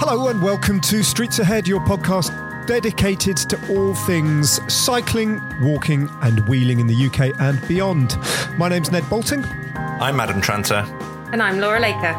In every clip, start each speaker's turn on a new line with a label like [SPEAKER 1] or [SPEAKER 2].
[SPEAKER 1] Hello and welcome to Streets Ahead, your podcast dedicated to all things cycling, walking, and wheeling in the UK and beyond. My name's Ned Boulting.
[SPEAKER 2] I'm Adam Tranter.
[SPEAKER 3] And I'm Laura Laker.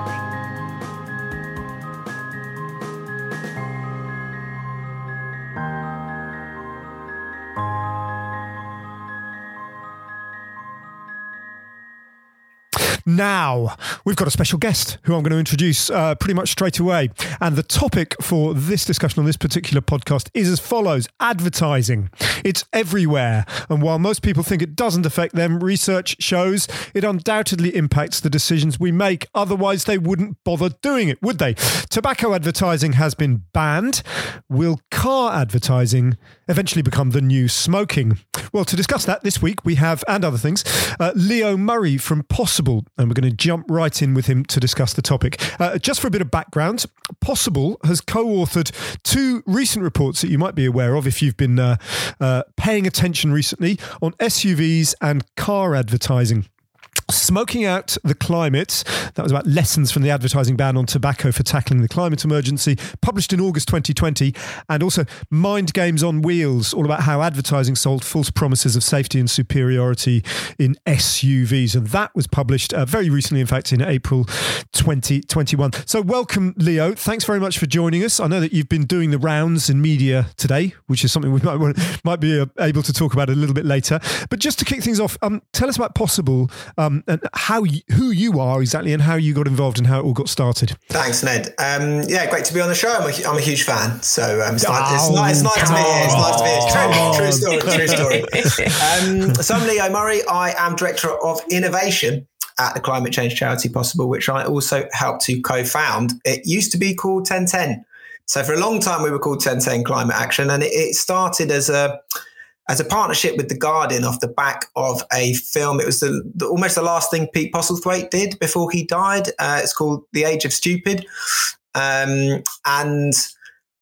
[SPEAKER 1] Now, we've got a special guest who I'm going to introduce uh, pretty much straight away. And the topic for this discussion on this particular podcast is as follows advertising. It's everywhere. And while most people think it doesn't affect them, research shows it undoubtedly impacts the decisions we make. Otherwise, they wouldn't bother doing it, would they? Tobacco advertising has been banned. Will car advertising eventually become the new smoking? Well, to discuss that this week, we have, and other things, uh, Leo Murray from Possible we're going to jump right in with him to discuss the topic. Uh, just for a bit of background, Possible has co authored two recent reports that you might be aware of if you've been uh, uh, paying attention recently on SUVs and car advertising. Smoking Out the Climate, that was about lessons from the advertising ban on tobacco for tackling the climate emergency, published in August 2020. And also Mind Games on Wheels, all about how advertising sold false promises of safety and superiority in SUVs. And that was published uh, very recently, in fact, in April 2021. So, welcome, Leo. Thanks very much for joining us. I know that you've been doing the rounds in media today, which is something we might, might be uh, able to talk about a little bit later. But just to kick things off, um, tell us about Possible. Um, and how you, who you are exactly and how you got involved and how it all got started.
[SPEAKER 4] Thanks, Ned. Um, yeah, great to be on the show. I'm a, I'm a huge fan, so um, it's, oh, nice, it's, nice, it's nice to be here. It's nice to be here. True, true story. True story. um, so I'm Leo Murray. I am director of innovation at the climate change charity Possible, which I also helped to co-found. It used to be called 1010. So for a long time, we were called 1010 Climate Action, and it, it started as a as a partnership with the Guardian off the back of a film. It was the, the, almost the last thing Pete Postlethwaite did before he died. Uh, it's called The Age of Stupid, um, and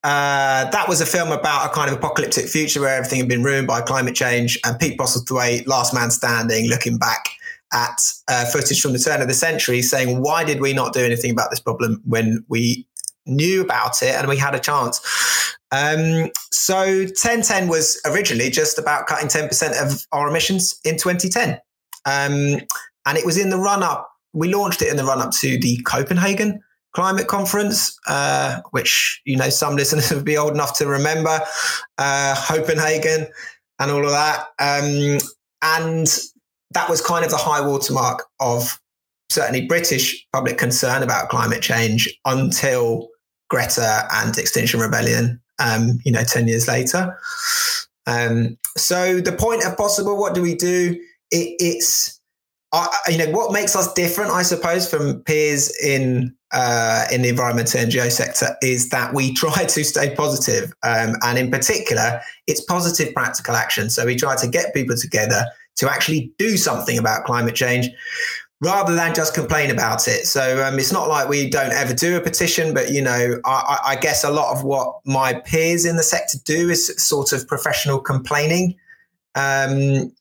[SPEAKER 4] uh, that was a film about a kind of apocalyptic future where everything had been ruined by climate change. And Pete Postlethwaite, Last Man Standing, looking back at uh, footage from the turn of the century, saying, "Why did we not do anything about this problem when we knew about it and we had a chance?" Um, so 1010 was originally just about cutting 10% of our emissions in 2010. Um, and it was in the run up, we launched it in the run up to the Copenhagen Climate Conference, uh, which, you know, some listeners will be old enough to remember, uh, Copenhagen and all of that. Um, and that was kind of the high watermark of certainly British public concern about climate change until Greta and Extinction Rebellion um, you know, 10 years later. Um, so the point of possible, what do we do? It, it's, uh, you know, what makes us different, I suppose, from peers in uh, in the environmental NGO sector is that we try to stay positive, um, and in particular, it's positive practical action. So we try to get people together to actually do something about climate change rather than just complain about it. So um, it's not like we don't ever do a petition, but you know, I, I, guess a lot of what my peers in the sector do is sort of professional complaining. Um,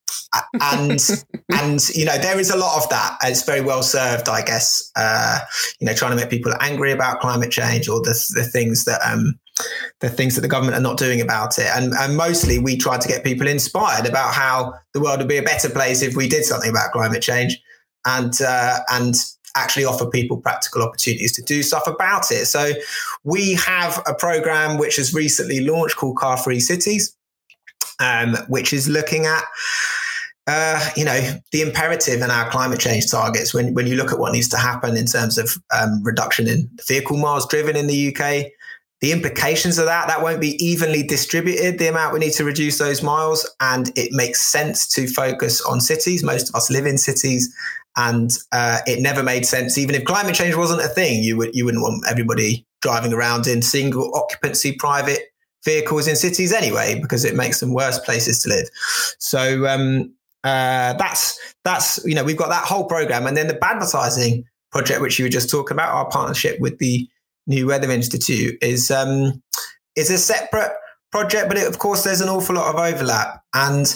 [SPEAKER 4] and and you know there is a lot of that. It's very well served, I guess. Uh, you know, trying to make people angry about climate change or the the things that um, the things that the government are not doing about it. And, and mostly we try to get people inspired about how the world would be a better place if we did something about climate change and uh, and actually offer people practical opportunities to do stuff about it. So we have a program which has recently launched called Car Free Cities, um, which is looking at uh, you know, the imperative in our climate change targets, when, when you look at what needs to happen in terms of um, reduction in vehicle miles driven in the UK, the implications of that, that won't be evenly distributed, the amount we need to reduce those miles. And it makes sense to focus on cities. Most of us live in cities. And uh, it never made sense, even if climate change wasn't a thing, you would you wouldn't want everybody driving around in single occupancy private vehicles in cities anyway, because it makes them worse places to live. So um, uh, that's that's you know we've got that whole program, and then the advertising project, which you were just talking about, our partnership with the New Weather Institute is um, is a separate project, but it, of course there's an awful lot of overlap. And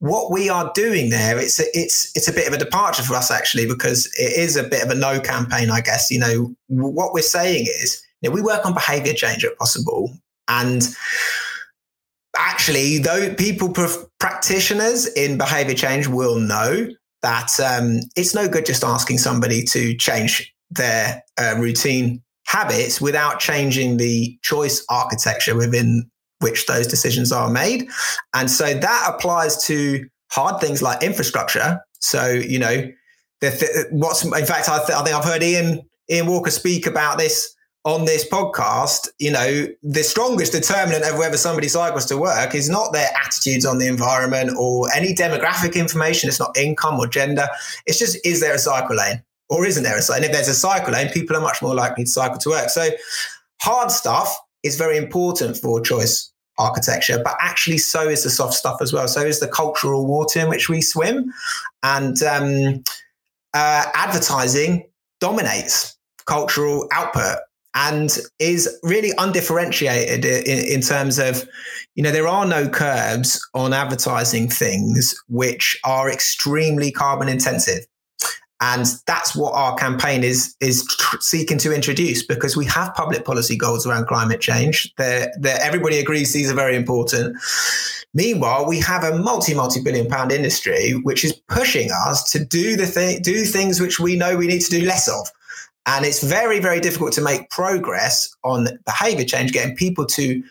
[SPEAKER 4] what we are doing there, it's a, it's it's a bit of a departure for us actually because it is a bit of a no campaign, I guess. You know what we're saying is, you know, we work on behaviour change if possible, and actually, though people practitioners in behaviour change will know that um, it's no good just asking somebody to change their uh, routine habits without changing the choice architecture within which those decisions are made. And so that applies to hard things like infrastructure. So, you know, the, what's in fact, I, th- I think I've heard Ian Ian Walker speak about this on this podcast. You know, the strongest determinant of whether somebody cycles to work is not their attitudes on the environment or any demographic information. It's not income or gender. It's just is there a cycle lane? or isn't there a cycle? And if there's a cycle lane, people are much more likely to cycle to work. So hard stuff is very important for choice architecture, but actually so is the soft stuff as well. So is the cultural water in which we swim. And um, uh, advertising dominates cultural output and is really undifferentiated in, in, terms of, you know, there are no curbs on advertising things which are extremely carbon intensive. And that's what our campaign is is tr- seeking to introduce because we have public policy goals around climate change. They're, everybody agrees these are very important. Meanwhile, we have a multi multi billion pound industry which is pushing us to do the do things which we know we need to do less of. And it's very very difficult to make progress on behavior change, getting people to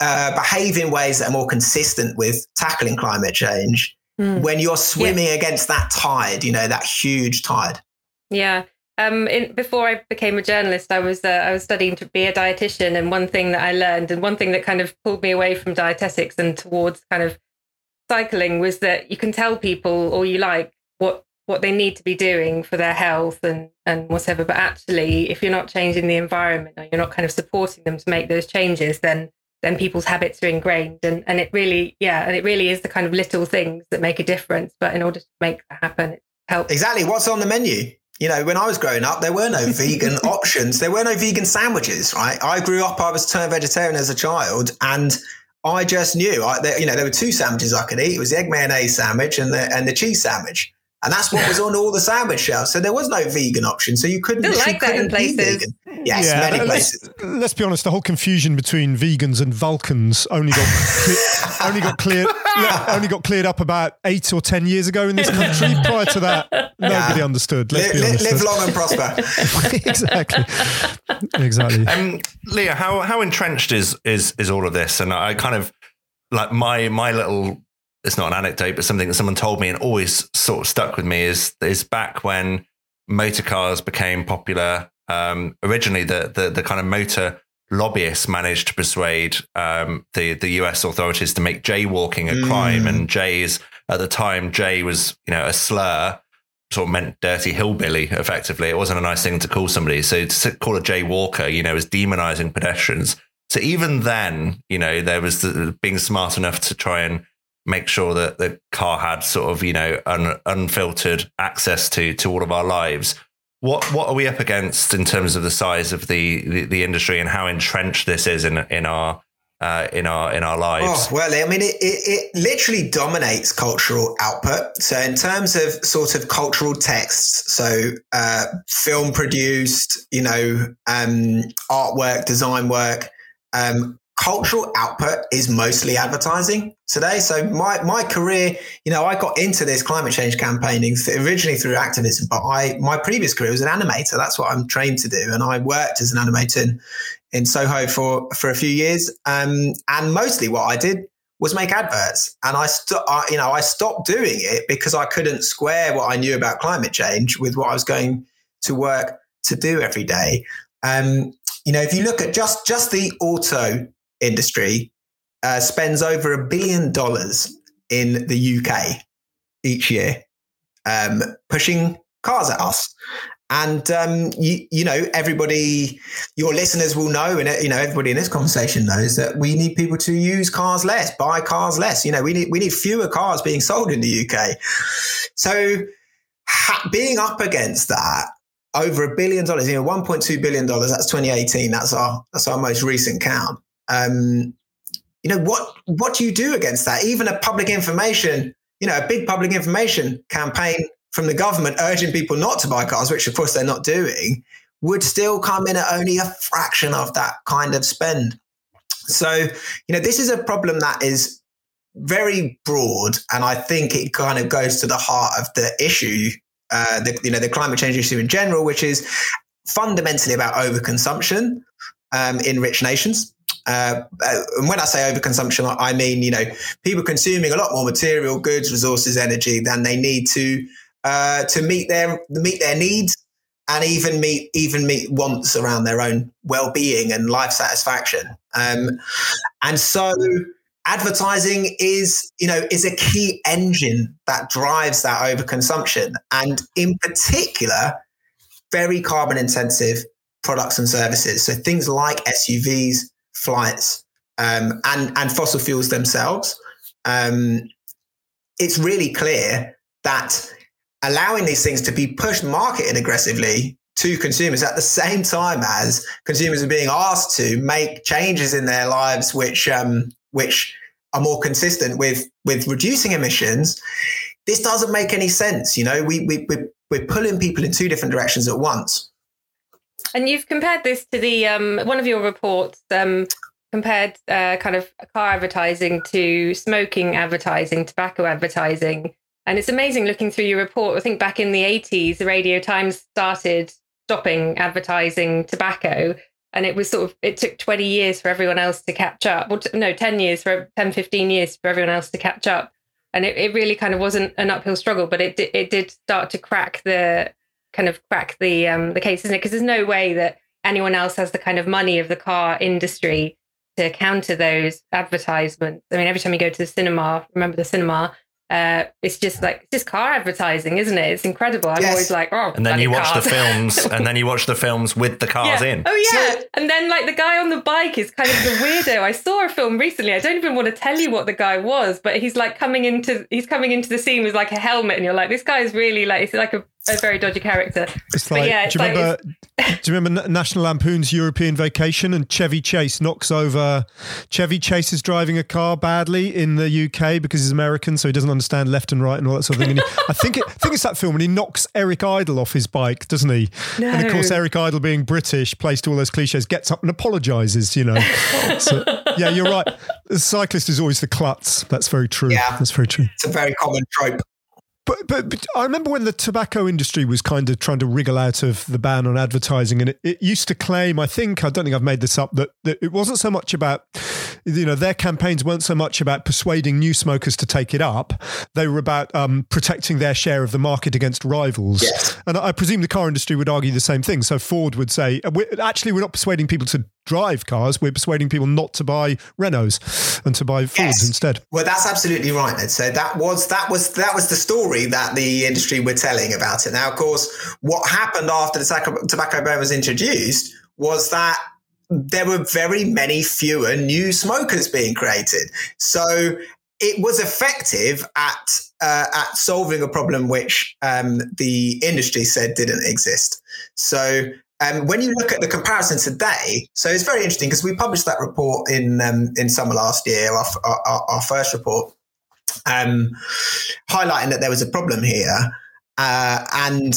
[SPEAKER 4] uh, behave in ways that are more consistent with tackling climate change mm. when you're swimming yeah. against that tide, you know, that huge tide.
[SPEAKER 2] Yeah. Um, in, before I became a journalist, I was uh, I was studying to be a dietitian, and one thing that I learned, and one thing that kind of pulled me away from dietetics and towards kind of cycling, was that you can tell people all you like what what they need to be doing for their health and and whatever, but actually, if you're not changing the environment or you're not kind of supporting them to make those changes, then then people's habits are ingrained. And, and it really yeah and it really is the kind of little things that make a difference. But in order to make that happen it helps.
[SPEAKER 4] Exactly. What's on the menu? You know when i was growing up there were no vegan options. There were no vegan sandwiches right? I grew up i was turned vegetarian as a child and i just knew I, there, you know there were two sandwiches i could eat. It was the egg mayonnaise sandwich and the and the cheese sandwich and that's what was on all the sandwich shelves. So there was no vegan option. So you couldn't.
[SPEAKER 2] Still like that in places.
[SPEAKER 4] Yes, yeah, many places.
[SPEAKER 1] Let's, let's, be honest. The whole confusion between vegans and Vulcans only got only got cleared only got cleared up about eight or ten years ago in this country. Prior to that, nobody yeah. understood. Let's
[SPEAKER 4] live, live long and prosper.
[SPEAKER 1] exactly. Exactly.
[SPEAKER 3] Um, Leah, how how entrenched is is is all of this? And I kind of like my my little it's not an anecdote, but something that someone told me and always sort of stuck with me is is back when motor cars became popular. Um, originally, the, the the kind of motor lobbyists managed to persuade um, the the U.S. authorities to make jaywalking a mm. crime, and Jays at the time, Jay was you know a slur, sort of meant dirty hillbilly. Effectively, it wasn't a nice thing to call somebody. So to call a jaywalker, you know, was demonizing pedestrians. So even then, you know, there was the, being smart enough to try and make sure that the car had sort of you know un, unfiltered access to to all of our lives. What what are we up against in terms of the size of the the, the industry and how entrenched this is in in our uh, in our in our lives?
[SPEAKER 4] Oh, well, I mean, it, it, it, literally dominates cultural output. So, in terms of sort of cultural texts, so uh, film produced, you know, um, artwork, design work, um, cultural output is mostly advertising today. So my my career, you know, I got into this climate change campaigning originally through activism, but I my previous career was an animator. That's what I'm trained to do, and I worked as an animator in, in Soho for for a few years. Um, and mostly what I did was make adverts, and I, st- I you know I stopped doing it because I couldn't square what I knew about climate change with what I was going to work to do every day. Um, you know, if you look at just just the auto industry, uh, spends over a billion dollars in the UK each year, um, pushing cars at us. And um, you, you know, everybody, your listeners will know, and you know, everybody in this conversation knows that we need people to use cars less, buy cars less. You know, we need we need fewer cars being sold in the UK. So, ha- being up against that over a billion dollars, you know, 1.2 billion dollars. That's 2018. That's our that's our most recent count. Um, you know what what do you do against that? Even a public information, you know, a big public information campaign from the government urging people not to buy cars, which of course they're not doing, would still come in at only a fraction of that kind of spend. So, you know, this is a problem that is very broad, and I think it kind of goes to the heart of the issue uh, the, you know, the climate change issue in general, which is fundamentally about overconsumption um, in rich nations. Uh, uh, and when I say overconsumption, I mean, you know, people consuming a lot more material goods, resources, energy than they need to uh, to meet their meet their needs and even meet even meet wants around their own well-being and life satisfaction. Um, and so advertising is you know is a key engine that drives that overconsumption and in particular very carbon intensive products and services so things like suvs flights um, and and fossil fuels themselves um, it's really clear that allowing these things to be pushed marketed aggressively to consumers at the same time as consumers are being asked to make changes in their lives which um, which are more consistent with with reducing emissions, this doesn't make any sense. You know, we we we're, we're pulling people in two different directions at once.
[SPEAKER 2] And you've compared this to the um, one of your reports um, compared uh, kind of car advertising to smoking advertising, tobacco advertising. And it's amazing looking through your report. I think back in the 80s, the Radio Times started stopping advertising tobacco and it was sort of it took 20 years for everyone else to catch up well no 10 years for 10 15 years for everyone else to catch up and it, it really kind of wasn't an uphill struggle but it, it did start to crack the kind of crack the um the case isn't it because there's no way that anyone else has the kind of money of the car industry to counter those advertisements i mean every time you go to the cinema remember the cinema uh, it's just like it's just car advertising, isn't it? It's incredible. I'm yes. always like, oh,
[SPEAKER 3] and then you watch cars. the films, and then you watch the films with the cars
[SPEAKER 2] yeah.
[SPEAKER 3] in.
[SPEAKER 2] Oh yeah, so, and then like the guy on the bike is kind of the weirdo. I saw a film recently. I don't even want to tell you what the guy was, but he's like coming into he's coming into the scene with like a helmet, and you're like, this guy is really like it's like a a very dodgy character.
[SPEAKER 1] It's like, yeah, it's do, you like remember, do you remember National Lampoon's European Vacation and Chevy Chase knocks over? Chevy Chase is driving a car badly in the UK because he's American, so he doesn't understand left and right and all that sort of thing. He, I think it, I think it's that film, and he knocks Eric Idle off his bike, doesn't he? No. And of course, Eric Idle, being British, plays to all those cliches, gets up and apologises. You know, so, yeah, you're right. The cyclist is always the klutz. That's very true. Yeah, that's very true.
[SPEAKER 4] It's a very common trope.
[SPEAKER 1] But, but, but I remember when the tobacco industry was kind of trying to wriggle out of the ban on advertising, and it, it used to claim, I think, I don't think I've made this up, that, that it wasn't so much about, you know, their campaigns weren't so much about persuading new smokers to take it up. They were about um, protecting their share of the market against rivals. Yes. And I presume the car industry would argue the same thing. So Ford would say, actually, we're not persuading people to drive cars, we're persuading people not to buy Renaults and to buy Fords yes. instead.
[SPEAKER 4] Well, that's absolutely right. Ed. So that was that was that was the story that the industry were telling about it. Now, of course, what happened after the tobacco ban was introduced was that there were very many fewer new smokers being created. So it was effective at uh, at solving a problem which um, the industry said didn't exist. So um, when you look at the comparison today, so it's very interesting because we published that report in um, in summer last year, our, our, our first report, um, highlighting that there was a problem here, uh, and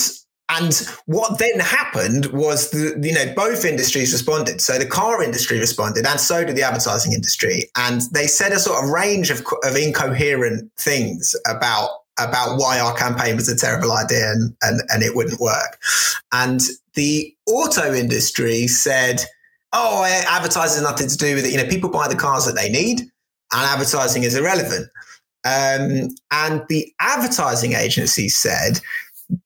[SPEAKER 4] and what then happened was, the, you know, both industries responded. So the car industry responded, and so did the advertising industry. And they said a sort of range of, of incoherent things about about why our campaign was a terrible idea and, and, and it wouldn't work. And the auto industry said, oh, advertising has nothing to do with it. You know, people buy the cars that they need and advertising is irrelevant. Um, and the advertising agency said,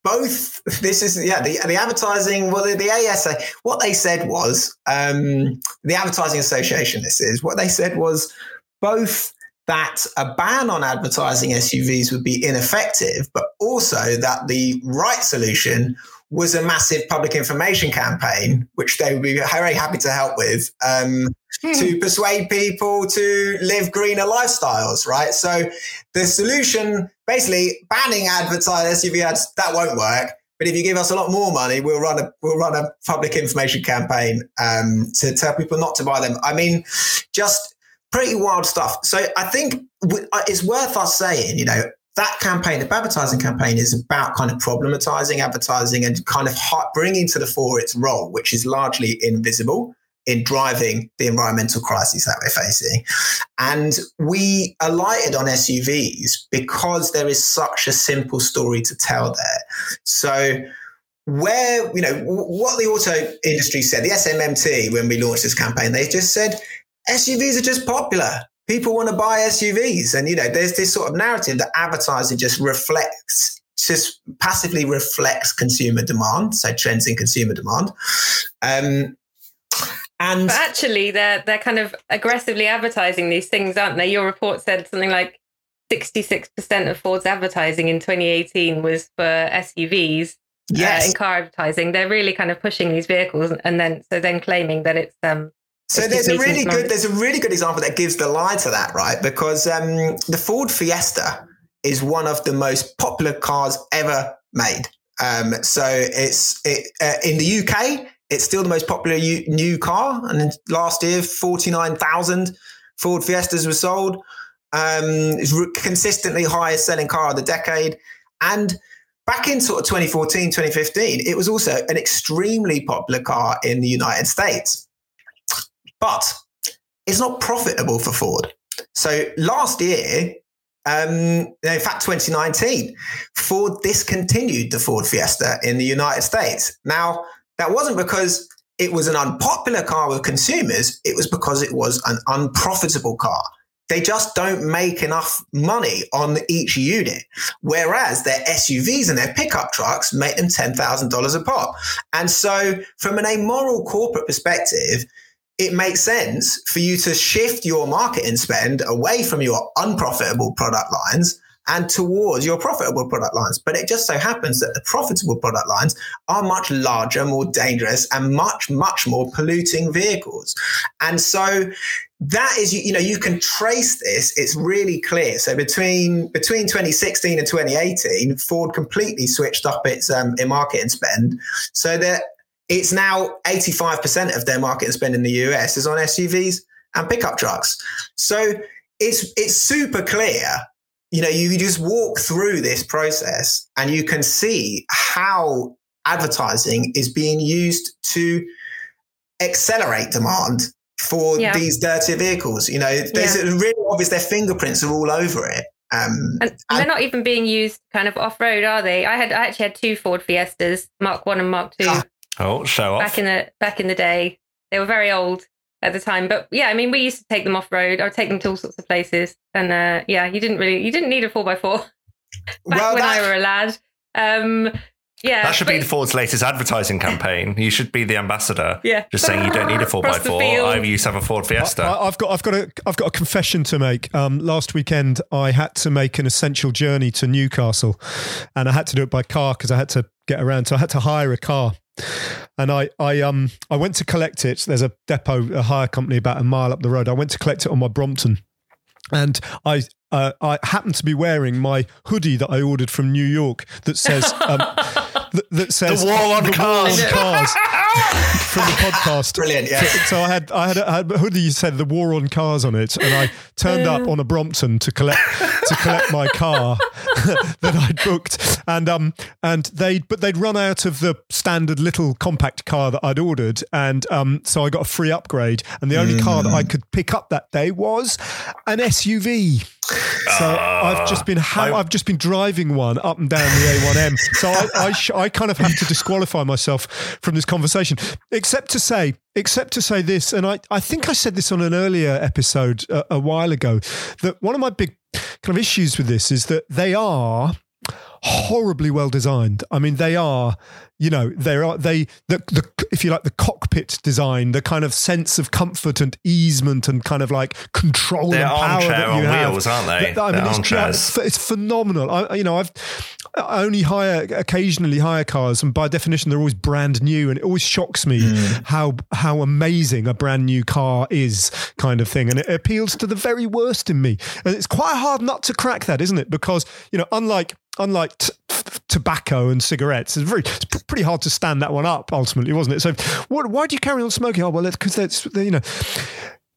[SPEAKER 4] both this is yeah the, the advertising well the, the ASA what they said was um, the advertising association this is what they said was both that a ban on advertising SUVs would be ineffective but also that the right solution was a massive public information campaign, which they would be very happy to help with, um, hmm. to persuade people to live greener lifestyles, right? So the solution, basically banning advertising SUV ads, that won't work. But if you give us a lot more money, we'll run a we'll run a public information campaign um, to tell people not to buy them. I mean, just pretty wild stuff. So I think uh, it's worth us saying, you know, that campaign, the advertising campaign, is about kind of problematizing advertising and kind of bringing to the fore its role, which is largely invisible in driving the environmental crisis that we're facing. And we alighted on SUVs because there is such a simple story to tell there. So, where, you know, what the auto industry said, the SMMT, when we launched this campaign, they just said SUVs are just popular people want to buy SUVs. And, you know, there's this sort of narrative that advertising just reflects, just passively reflects consumer demand, so trends in consumer demand. Um, and
[SPEAKER 2] but actually, they're they're kind of aggressively advertising these things, aren't they? Your report said something like 66% of Ford's advertising in 2018 was for SUVs. Yes. Uh, in car advertising, they're really kind of pushing these vehicles, and then so then claiming that it's um,
[SPEAKER 4] so there's a really good there's a really good example that gives the lie to that, right? Because um, the Ford Fiesta is one of the most popular cars ever made. Um, so it's it, uh, in the UK, it's still the most popular u- new car, and last year, forty nine thousand Ford Fiestas were sold. Um, it's re- consistently highest selling car of the decade, and back in sort of 2014, 2015, it was also an extremely popular car in the United States. But it's not profitable for Ford. So last year, um, in fact, 2019, Ford discontinued the Ford Fiesta in the United States. Now, that wasn't because it was an unpopular car with consumers, it was because it was an unprofitable car. They just don't make enough money on each unit. Whereas their SUVs and their pickup trucks make them $10,000 a pop. And so, from an amoral corporate perspective, it makes sense for you to shift your marketing spend away from your unprofitable product lines and towards your profitable product lines. But it just so happens that the profitable product lines are much larger, more dangerous, and much, much more polluting vehicles. And so that is, you know, you can trace this. It's really clear. So between between 2016 and 2018, Ford completely switched up its um, marketing spend so that it's now 85% of their market spend in the US is on SUVs and pickup trucks. So it's it's super clear. You know, you just walk through this process and you can see how advertising is being used to accelerate demand for yeah. these dirty vehicles. You know, there's yeah. really obvious their fingerprints are all over it.
[SPEAKER 2] Um, and, and they're not even being used kind of off road, are they? I had I actually had two Ford Fiestas, Mark One and Mark Two. Ah,
[SPEAKER 3] Oh, show
[SPEAKER 2] off. Back in the back in the day, they were very old at the time, but yeah, I mean, we used to take them off road. I would take them to all sorts of places, and uh, yeah, you didn't really, you didn't need a four by four back well, when that... I were a lad. Um, yeah,
[SPEAKER 3] that should but... be Ford's latest advertising campaign. You should be the ambassador.
[SPEAKER 2] Yeah,
[SPEAKER 3] just saying you don't need a four by four. I used to have a Ford Fiesta.
[SPEAKER 1] I, have got, I've got a, I've got a confession to make. Um, last weekend, I had to make an essential journey to Newcastle, and I had to do it by car because I had to get around. So I had to hire a car and I, I, um, I went to collect it. There's a depot, a hire company about a mile up the road. I went to collect it on my Brompton, and I, uh, I happen to be wearing my hoodie that I ordered from New York that says um, that, that says
[SPEAKER 3] The war on
[SPEAKER 1] the
[SPEAKER 3] cars.
[SPEAKER 1] War on cars from the podcast.
[SPEAKER 4] Brilliant, yeah.
[SPEAKER 1] So, so I had I had a, I had a hoodie that said the war on cars on it, and I turned up on a Brompton to collect to collect my car that I'd booked, and um and they but they'd run out of the standard little compact car that I'd ordered, and um so I got a free upgrade, and the only car that I
[SPEAKER 3] Mm.
[SPEAKER 1] could pick up that day was an SUV. So I've just been ha-
[SPEAKER 3] I-
[SPEAKER 1] I've just been driving one up and down the A1M. So I I, sh- I kind of have to disqualify myself from this conversation, except to say except to say this, and I I think I said this on an earlier episode a, a while ago that one of my big kind of issues with this is that they are horribly well designed. I mean, they are, you know, they are they the the if you like the cockpit design, the kind of sense of comfort and easement and kind of like control
[SPEAKER 3] They're
[SPEAKER 1] and power that you
[SPEAKER 3] on
[SPEAKER 1] have.
[SPEAKER 3] wheels, aren't they?
[SPEAKER 1] That- I mean,
[SPEAKER 3] They're
[SPEAKER 1] it's,
[SPEAKER 3] armchairs.
[SPEAKER 1] just, it's phenomenal. I, you know, I've I only hire occasionally hire cars, and by definition, they're always brand new, and it always shocks me
[SPEAKER 3] Hmm.
[SPEAKER 1] how how amazing a brand new car is, kind of thing, and it appeals to the very worst in me, and it's quite a hard nut to crack that, isn't it? Because you know, unlike unlike t- f- tobacco and cigarettes, it's very it's p- pretty hard to stand that one up. Ultimately, wasn't it? So, what, why do you carry on smoking? Oh well, because that's you know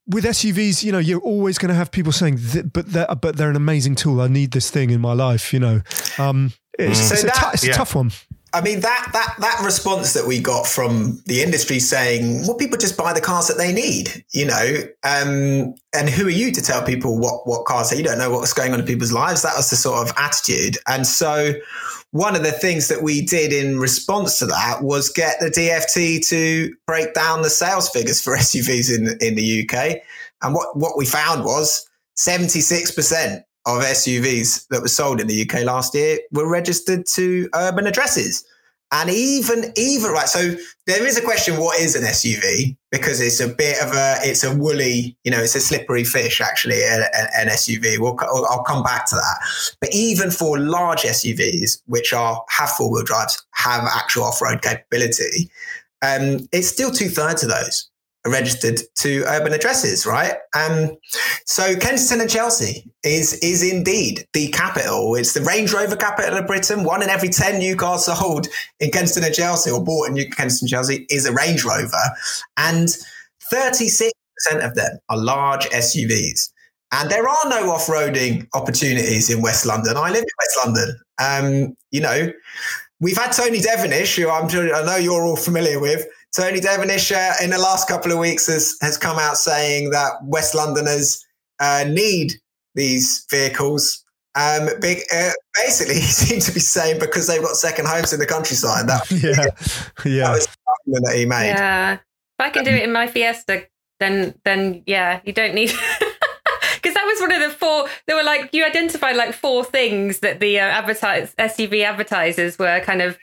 [SPEAKER 1] with SUVs, you know, you're always going to have people saying, "But they're but they're an amazing tool. I need this thing in my life." You know, um, it's,
[SPEAKER 4] So
[SPEAKER 1] it's, a, tou- it's a
[SPEAKER 3] yeah.
[SPEAKER 1] tough one.
[SPEAKER 4] I mean that that that response that we got from the industry saying, "Well, people just buy the cars that they need," you know, um, and who are you to tell people what what cars? That you don't know what's going on in people's lives. That was the sort of attitude, and so one of the things that we did in response to that was get the DFT to break down the sales figures for SUVs in in the UK, and what what we found was seventy six percent of SUVs that were sold in the UK last year were registered to urban addresses. And even, even, right. So there is a question, what is an SUV? Because it's a bit of a, it's a woolly, you know, it's a slippery fish, actually, a- a- an SUV. We'll, I'll come back to that. But even for large SUVs, which are, have four wheel drives, have actual off road capability, um, it's still two thirds of those registered to urban addresses, right? Um, so Kensington and Chelsea is is indeed the capital. It's the Range Rover capital of Britain. One in every ten new cars sold in Kensington and Chelsea or bought in Kensington and Chelsea is a Range Rover, and thirty six percent of them are large SUVs. And there are no off-roading opportunities in West London. I live in West London. Um, you know, we've had Tony Devenish, who I'm I know you're all familiar with. Tony Devenish, uh, in the last couple of weeks, has has come out saying that West Londoners uh, need these vehicles. Um, big, uh, basically, he seemed to be saying because they've got second homes in the countryside. That,
[SPEAKER 1] Yeah,
[SPEAKER 4] that
[SPEAKER 1] yeah.
[SPEAKER 4] was the argument that he made.
[SPEAKER 2] Yeah. If I can do it in my Fiesta, then then yeah, you don't need. Because that was one of the four. There were like you identified like four things that the uh, advertise SUV advertisers were kind of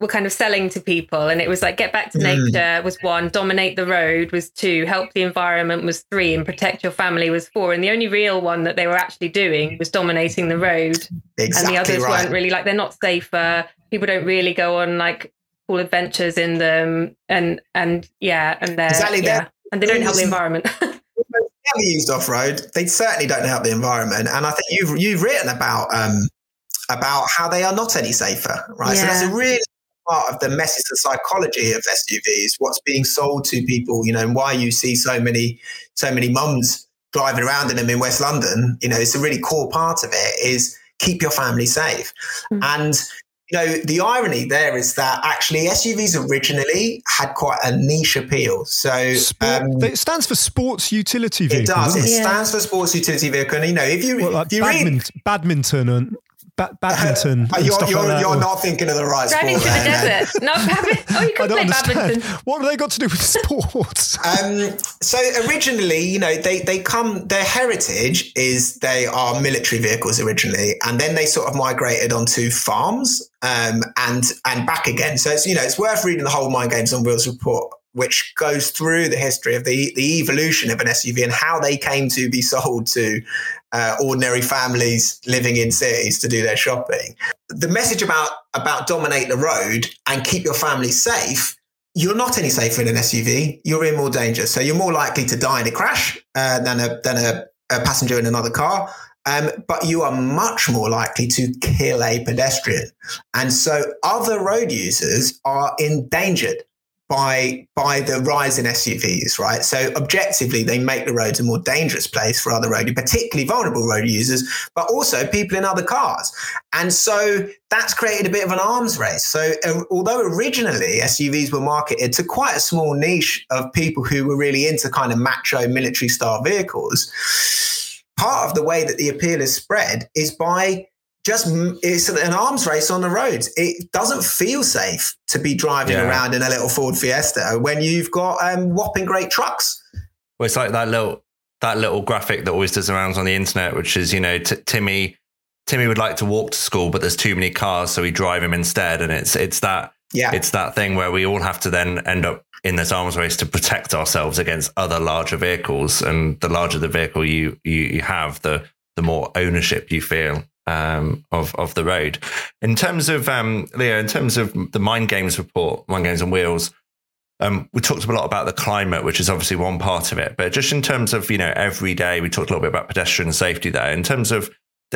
[SPEAKER 2] were kind of selling to people, and it was like get back to
[SPEAKER 4] Mm.
[SPEAKER 2] nature was one, dominate the road was two, help the environment was three, and protect your family was four. And the only real one that they were actually doing was dominating the road
[SPEAKER 4] Exactly
[SPEAKER 2] and the others
[SPEAKER 4] right.
[SPEAKER 2] weren't really like they're not safer. People don't really go on like cool adventures in them, and and yeah, and they're
[SPEAKER 4] Exactly,
[SPEAKER 2] yeah,
[SPEAKER 4] they're-
[SPEAKER 2] and they don't help the environment.
[SPEAKER 4] never used off road. They certainly don't help the environment. And I think you've you've written about um, about how they are not any safer, right? So that's a really part of the message, the psychology of SUVs, what's being sold to people, you know, and why you see so many so many mums driving around in them in West London. You know, it's a really core part of it is keep your family safe.
[SPEAKER 2] Mm.
[SPEAKER 4] And you know, the irony there is that actually SUVs originally had quite a niche appeal. So
[SPEAKER 1] Sport,
[SPEAKER 4] um,
[SPEAKER 1] it stands for sports utility vehicle.
[SPEAKER 4] It
[SPEAKER 1] doesn't it?
[SPEAKER 4] Stands for sports utility vehicle. And you know, if you
[SPEAKER 1] Well, like
[SPEAKER 4] if you read,
[SPEAKER 1] badminton, badminton and ba- badminton.
[SPEAKER 4] Uh,
[SPEAKER 1] and
[SPEAKER 4] you're,
[SPEAKER 1] stuff
[SPEAKER 4] you're,
[SPEAKER 1] like that.
[SPEAKER 4] you're
[SPEAKER 1] Or-
[SPEAKER 4] not thinking of the right
[SPEAKER 2] Driving
[SPEAKER 4] sport.
[SPEAKER 2] to the
[SPEAKER 4] there,
[SPEAKER 2] desert. No, badminton. Oh, you
[SPEAKER 1] I
[SPEAKER 2] can
[SPEAKER 1] don't
[SPEAKER 2] play
[SPEAKER 1] understand.
[SPEAKER 2] badminton.
[SPEAKER 1] What have they got to do with sports?
[SPEAKER 4] Um, so originally, you know, they they come. Their heritage is they are military vehicles originally, and then they sort of migrated onto farms um, and and back again. So it's you know it's worth reading the whole Mind Games on Wheels report, which goes through the history of the the evolution of an SUV and how they came to be sold to uh, ordinary families living in cities to do their shopping. The message about about dominate the road and keep your family safe you're not any safer in an SUV. You're in more danger. So you're more likely to die in a crash uh, than a than a, a passenger in another car. Um, but you are much more likely to kill a pedestrian. And so other road users are endangered by by the rise in SUVs, right? So objectively, they make the roads a more dangerous place for other road, particularly vulnerable road users, but also people in other cars. And so that's created a bit of an arms race. So uh, although originally SUVs were marketed to quite a small niche of people who were really into kind of macho military style vehicles, part of the way that the appeal is spread is by just it's an arms race on the roads. It doesn't feel safe to be driving yeah. around in a little Ford Fiesta when you've got um, whopping great trucks.
[SPEAKER 3] Well, it's like that little that little graphic that always does around on the internet, which is you know t- Timmy Timmy would like to walk to school, but there's too many cars, so we drive him instead. And it's it's that yeah. it's that thing where we all have to then end up in this arms race to protect ourselves against other larger vehicles. And the larger the vehicle you you, you have, the the more ownership you feel um, of of the road. In terms of um, Leo, in terms of the Mind Games report, Mind Games on Wheels, um, we talked a lot about the climate, which is obviously one part of it. But just in terms of you know every day, we talked a little bit about pedestrian safety there. In terms of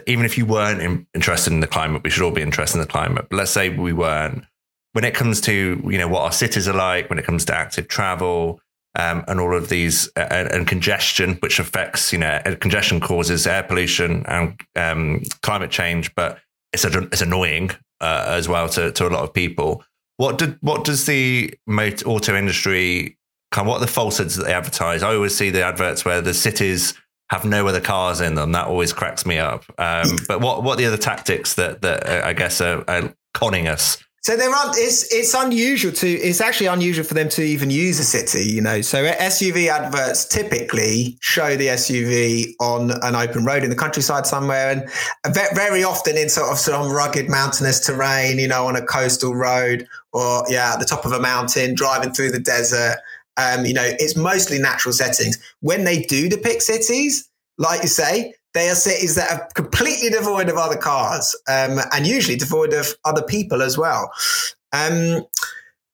[SPEAKER 3] even if you weren't in, interested in the climate, we should all be interested in the climate. But let's say we weren't. When it comes to you know what our cities are like, when it comes to active travel, um, and all of these uh, and, congestion, which affects you know uh, congestion causes air pollution and um, climate change, but it's a, it's annoying uh, as well to to a lot of people. What did what does the auto industry kind what are the falsehoods that they advertise? I always see the adverts where the cities have no other cars in them. That always cracks me up. Um, but what what are the other tactics that that uh, I guess are, are conning us
[SPEAKER 4] so there aren't. It's it's unusual to. It's actually unusual for them to even use a city. You know, so SUV adverts typically show the SUV on an open road in the countryside somewhere, and very often in sort of some rugged mountainous terrain. You know, on a coastal road or yeah, at the top of a mountain, driving through the desert. Um, you know, it's mostly natural settings. When they do depict cities, like you say, they are cities that are completely devoid of other cars um, and usually devoid of other people as well. Um,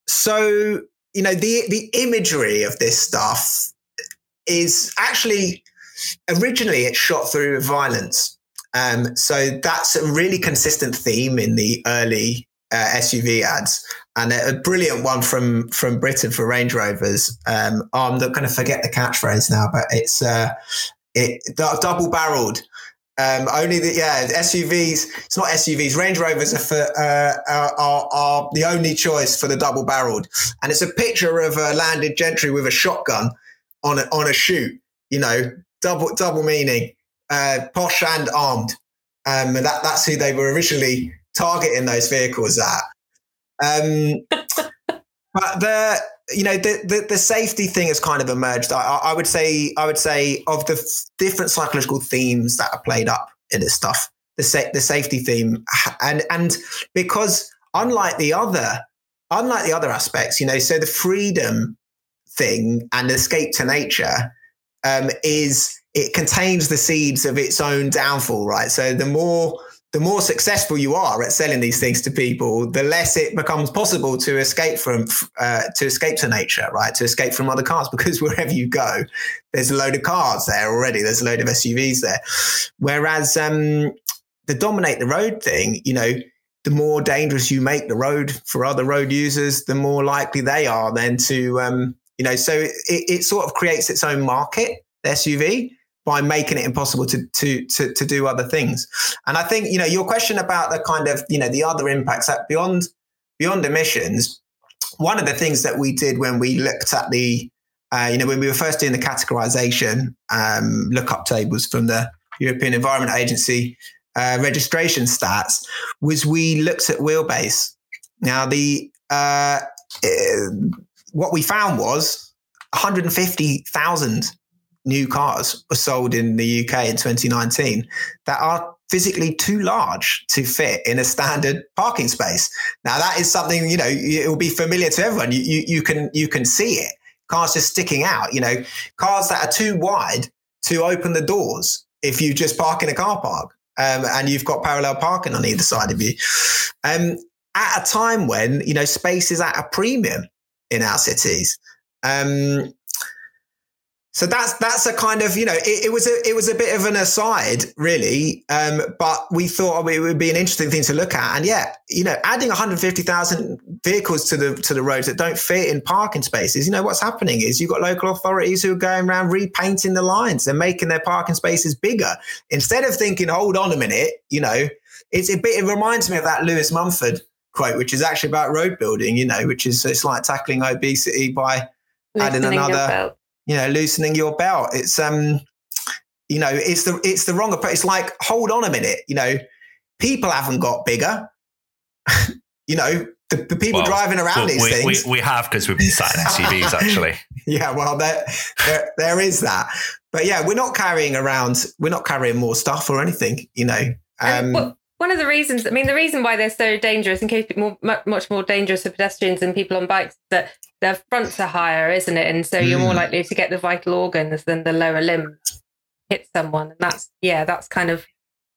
[SPEAKER 4] so, you know, the, the imagery of this stuff is actually originally it's shot through violence. Um, so that's a really consistent theme in the early uh, SUV ads, and a, a, brilliant one from from Britain for Range Rovers. Um, I'm not going to forget the catchphrase now, but it's uh, it double barreled. Um, only the yeah SUVs. It's not SUVs. Range Rovers are for uh, are, are the only choice for the double barreled, and it's a picture of a landed gentry with a shotgun on a, on a shoot. You know, double double meaning, uh, posh and armed. Um, and that that's who they were originally targeting those vehicles at. Um, but the you know the, the, the safety thing has kind of emerged. I, I, would say I would say of the f- different psychological themes that are played up in this stuff, the sa- the safety theme, and and because unlike the other unlike the other aspects, you know, so the freedom thing and escape to nature um, is it contains the seeds of its own downfall, right? So the more the more successful you are at selling these things to people, the less it becomes possible to escape from uh, to escape to nature, right? To escape from other cars, because wherever you go, there's a load of cars there already. There's a load of SUVs there. Whereas um, the dominate the road thing, you know, the more dangerous you make the road for other road users, the more likely they are then to, um, you know, so it, it sort of creates its own market, the SUV by making it impossible to, to to to do other things. And I think you know your question about the kind of you know the other impacts that beyond beyond emissions. One of the things that we did when we looked at the uh, you know when we were first doing the categorization um, lookup tables from the European Environment Agency uh, registration stats was we looked at wheelbase. Now the uh, uh what we found was 150,000 new cars were sold in the UK in 2019 that are physically too large to fit in a standard parking space. Now that is something you know it will be familiar to everyone. You, you, you can you can see it. Cars just sticking out. You know, cars that are too wide to open the doors if you just park in a car park um, and you've got parallel parking on either side of you. Um, at a time when you know space is at a premium in our cities. Um, so that's that's a kind of you know it, it, was a it was a bit of an aside really, um, but we thought it would be an interesting thing to look at. And yeah, you know, adding 150,000 vehicles to the to the roads that don't fit in parking spaces, you know, what's happening is you've got local authorities who are going around repainting the lines and making their parking spaces bigger instead of thinking, hold on a minute, you know, it's a bit. It reminds me of that Lewis Mumford quote, which is actually about road building. You know, which is it's like tackling obesity by adding another you know, loosening your belt. It's um, you know, it's the it's the wrong approach. It's like, hold on a minute, you know, people haven't got bigger. you know, the, the people well, driving around well, these
[SPEAKER 3] we,
[SPEAKER 4] things.
[SPEAKER 3] We, we have because we've been sat in SUVs actually.
[SPEAKER 4] yeah, well, there, there there is that. But yeah, we're not carrying around. We're not carrying more stuff or anything. You know. Um,
[SPEAKER 2] one of the reasons, I mean, the reason why they're so dangerous and keep more, much more dangerous for pedestrians and people on bikes that their fronts are higher, isn't it? And so mm. you're more hmm. likely to get the vital organs than the lower limbs hit someone. And that's, yeah, that's kind of,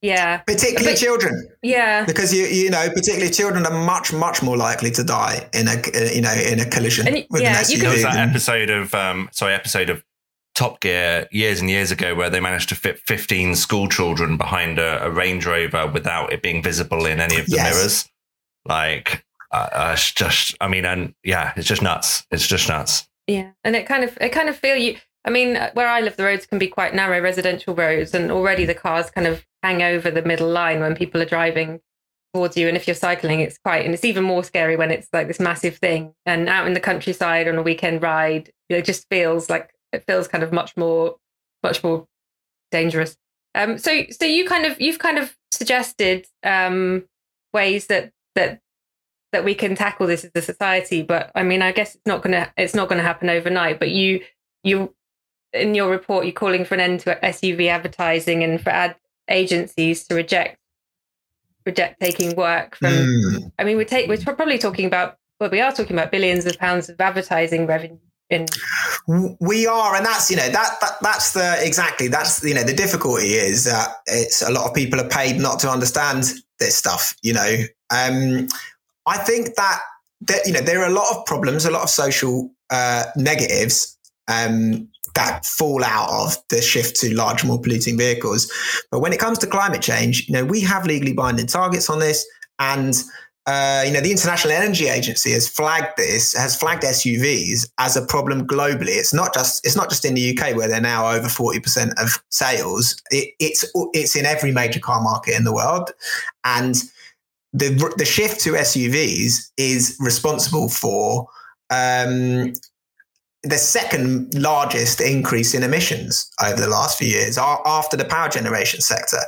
[SPEAKER 2] yeah.
[SPEAKER 4] Particularly bit, children.
[SPEAKER 2] Yeah.
[SPEAKER 4] Because, you you know, particularly children are much, much more likely to die in a, you know, in a collision and, with yeah, an SUV.
[SPEAKER 3] There was that episode of, um, sorry, episode of Top Gear years and years ago where they managed to fit 15 school children behind a, a Range Rover without it being visible in any of the yes. mirrors. Like, uh, uh, it's just, I mean, and yeah, it's just nuts. It's just nuts.
[SPEAKER 2] Yeah. And it kind of, it kind of feel you, I mean, uh, where I live, the roads can be quite narrow residential roads, and already the cars kind of hang over the middle line when people are driving towards you. And if you're cycling, it's quite, and it's even more scary when it's like this massive thing. And out in the countryside on a weekend ride, it just feels like it feels kind of much more much more dangerous. Um, so so you kind of you've kind of suggested um, ways that that that we can tackle this as a society, but I mean I guess it's not gonna it's not gonna happen overnight. But you you in your report you're calling for an end to SUV advertising and for ad agencies to reject reject taking work from. Mm. I mean we take we're probably talking about well we are talking about billions of pounds of advertising revenue in
[SPEAKER 4] we are and that's you know that, that that's the exactly that's you know the difficulty is that it's a lot of people are paid not to understand this stuff you know um i think that that you know there are a lot of problems a lot of social uh negatives um that fall out of the shift to large more polluting vehicles but when it comes to climate change you know we have legally binding targets on this and uh, you know, the International Energy Agency has flagged this, has flagged SUVs as a problem globally. It's not just it's not just in the UK where they're now over forty percent of sales. It, it's it's in every major car market in the world, and the the shift to SUVs is responsible for um, the second largest increase in emissions over the last few years after the power generation sector.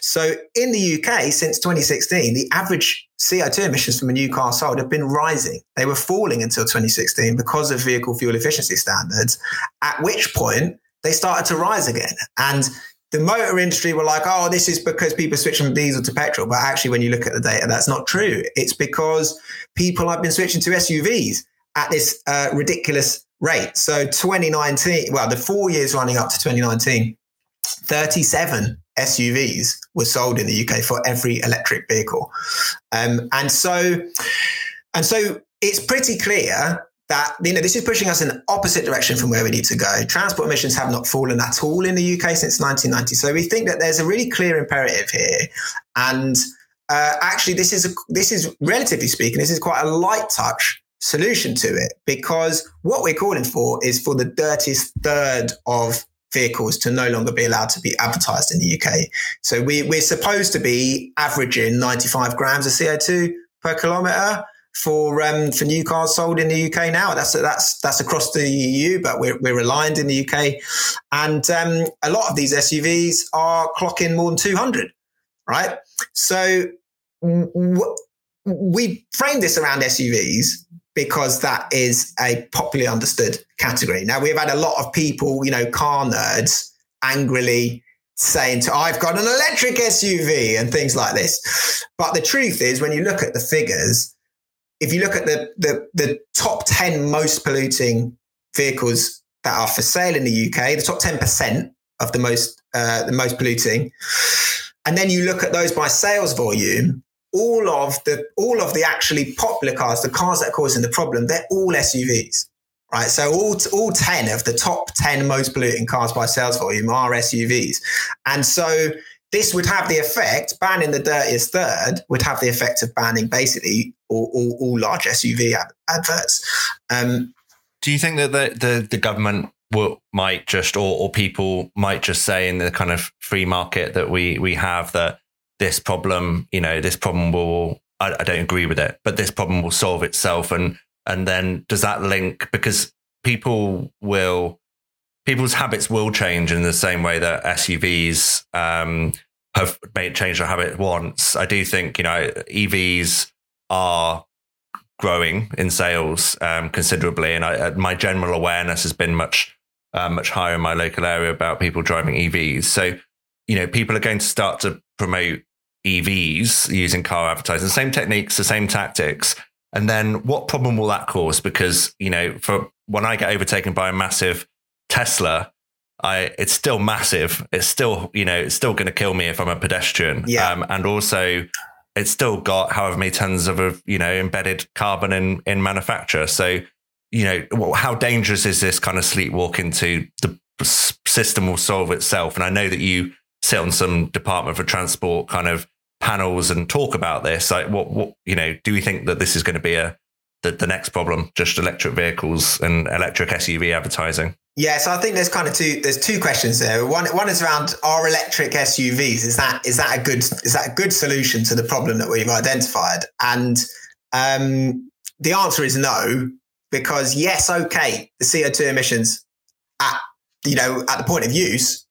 [SPEAKER 4] So in the UK, since 2016, the average CO2 emissions from a new car sold have been rising. They were falling until 2016 because of vehicle fuel efficiency standards, at which point they started to rise again. And the motor industry were like, oh, this is because people switch from diesel to petrol. But actually, when you look at the data, that's not true. It's because people have been switching to SUVs at this uh, ridiculous rate. So 2019, well, the four years running up to 2019, 37 SUVs were sold in the UK for every electric vehicle. Um, and so, and so it's pretty clear that you know this is pushing us in the opposite direction from where we need to go. Transport emissions have not fallen at all in the UK since 1990. So we think that there's a really clear imperative here, and uh, actually, this is a, this is relatively speaking, this is quite a light touch solution to it because what we're calling for is for the dirtiest third of vehicles to no longer be allowed to be advertised in the UK. So we, we're supposed to be averaging 95 grams of CO2 per kilometre for um, for new cars sold in the UK now. That's that's that's across the EU, but we're we're aligned in the UK, and um, a lot of these SUVs are clocking more than 200, right? So w- we frame this around SUVs because that is a popularly understood category. Now, we've had a lot of people, you know, car nerds angrily saying to, I've got an electric SUV and things like this. But the truth is, when you look at the figures, if you look at the, the, the top 10 most polluting vehicles that are for sale in the UK, the top 10% of the most, uh, the most polluting, and then you look at those by sales volume, all of the all of the actually popular cars, the cars that are causing the problem, they're all SUVs, right? So all all ten of the top ten most polluting cars by sales volume are SUVs, and so this would have the effect banning the dirtiest third would have the effect of banning basically all, all, all large SUV ad- adverts. Um,
[SPEAKER 3] Do you think that the the, the government will, might just or, or people might just say in the kind of free market that we we have that this problem, you know, this problem will I, I don't agree with it, but this problem will solve itself and and then does that link because people will people's habits will change in the same way that SUVs um, have made change their habit once. I do think you know EVs are growing in sales um, considerably, and I, uh, my general awareness has been much uh, much higher in my local area about people driving EVs. So you know people are going to start to promote EVs using car advertising, the same techniques, the same tactics. And then what problem will that cause? Because, you know, for when I get overtaken by a massive Tesla, I it's still massive. It's still, you know, it's still going to kill me if I'm a pedestrian.
[SPEAKER 4] Yeah.
[SPEAKER 3] Um, and also, it's still got however many tons of, you know, embedded carbon in in manufacture. So, you know, how dangerous is this kind of sleepwalk into the system will solve itself? And I know that you sit on some Department for Transport kind of panels and talk about this. Like, what, what, you know, do we think that this is going to be a the, the next problem, just electric vehicles and electric SUV advertising?
[SPEAKER 4] Yeah, so I think there's kind of two. There's two questions there. One, one is around are electric SUVs. Is that is that a good is that a good solution to the problem that we've identified? And um, the answer is no, because yes, okay, the CO2 emissions at you know at the point of use,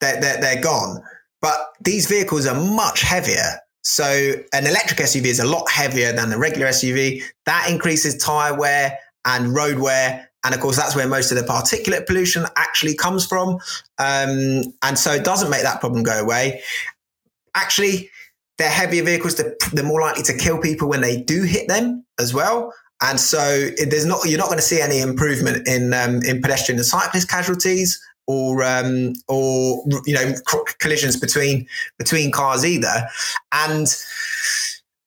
[SPEAKER 4] they're, they're, they're gone. But these vehicles are much heavier. So an electric SUV is a lot heavier than a regular SUV. That increases tire wear and road wear. And of course, that's where most of the particulate pollution actually comes from. Um, and so it doesn't make that problem go away. Actually, they're heavier vehicles. They're, they're more likely to kill people when they do hit them as well. And so there's not you're not going to see any improvement in um, in pedestrian and cyclist casualties or um, or you know collisions between between cars either. And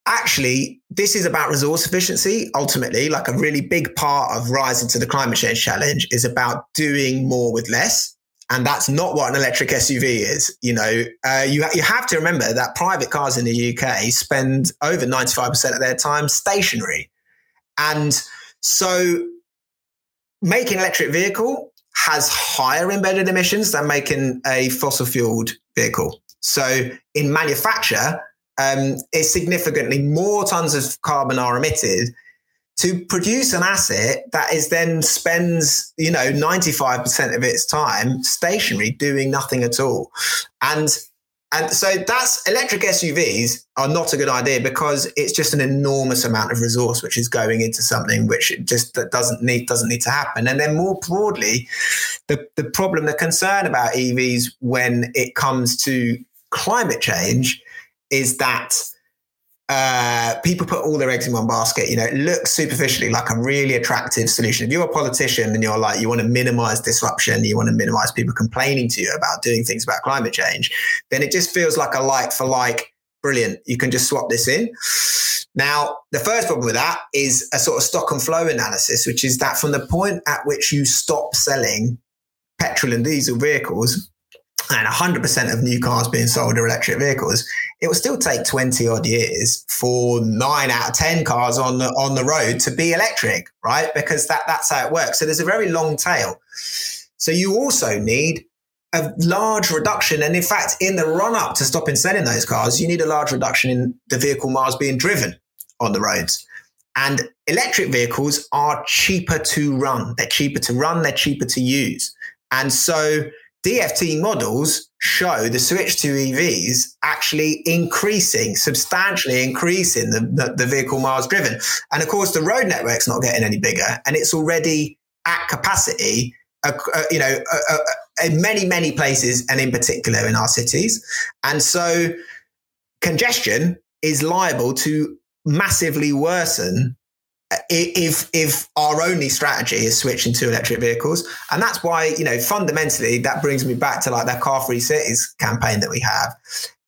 [SPEAKER 4] actually, this is about resource efficiency. Ultimately, like a really big part of rising to the climate change challenge is about doing more with less. And that's not what an electric SUV is. You know, uh, you you have to remember that private cars in the UK spend over ninety five percent of their time stationary, and so making electric vehicle has higher embedded emissions than making a fossil fueled vehicle. So in manufacture, um, it's significantly more tons of carbon are emitted to produce an asset that is then spends, you know, 95% of its time stationary doing nothing at all. And and so that's electric SUVs are not a good idea because it's just an enormous amount of resource which is going into something which just that doesn't need doesn't need to happen. And then more broadly, the, the problem, the concern about EVs when it comes to climate change is that uh, people put all their eggs in one basket. You know, it looks superficially like a really attractive solution. If you're a politician and you're like, you want to minimize disruption, you want to minimize people complaining to you about doing things about climate change, then it just feels like a like for like, brilliant. You can just swap this in. Now, the first problem with that is a sort of stock and flow analysis, which is that from the point at which you stop selling petrol and diesel vehicles, and 100% of new cars being sold are electric vehicles, it will still take 20 odd years for nine out of 10 cars on the, on the road to be electric, right? Because that, that's how it works. So there's a very long tail. So you also need a large reduction. And in fact, in the run up to stopping selling those cars, you need a large reduction in the vehicle miles being driven on the roads. And electric vehicles are cheaper to run. They're cheaper to run, they're cheaper to use. And so DFT models show the switch to EVs actually increasing, substantially increasing the, the, the, vehicle miles driven. And of course, the road network's not getting any bigger and it's already at capacity, uh, uh, you know, uh, uh in many, many places and in particular in our cities. And so congestion is liable to massively worsen Uh, if if our only strategy is switching to electric vehicles and that's why you know fundamentally that brings me back to like that car free cities campaign that we have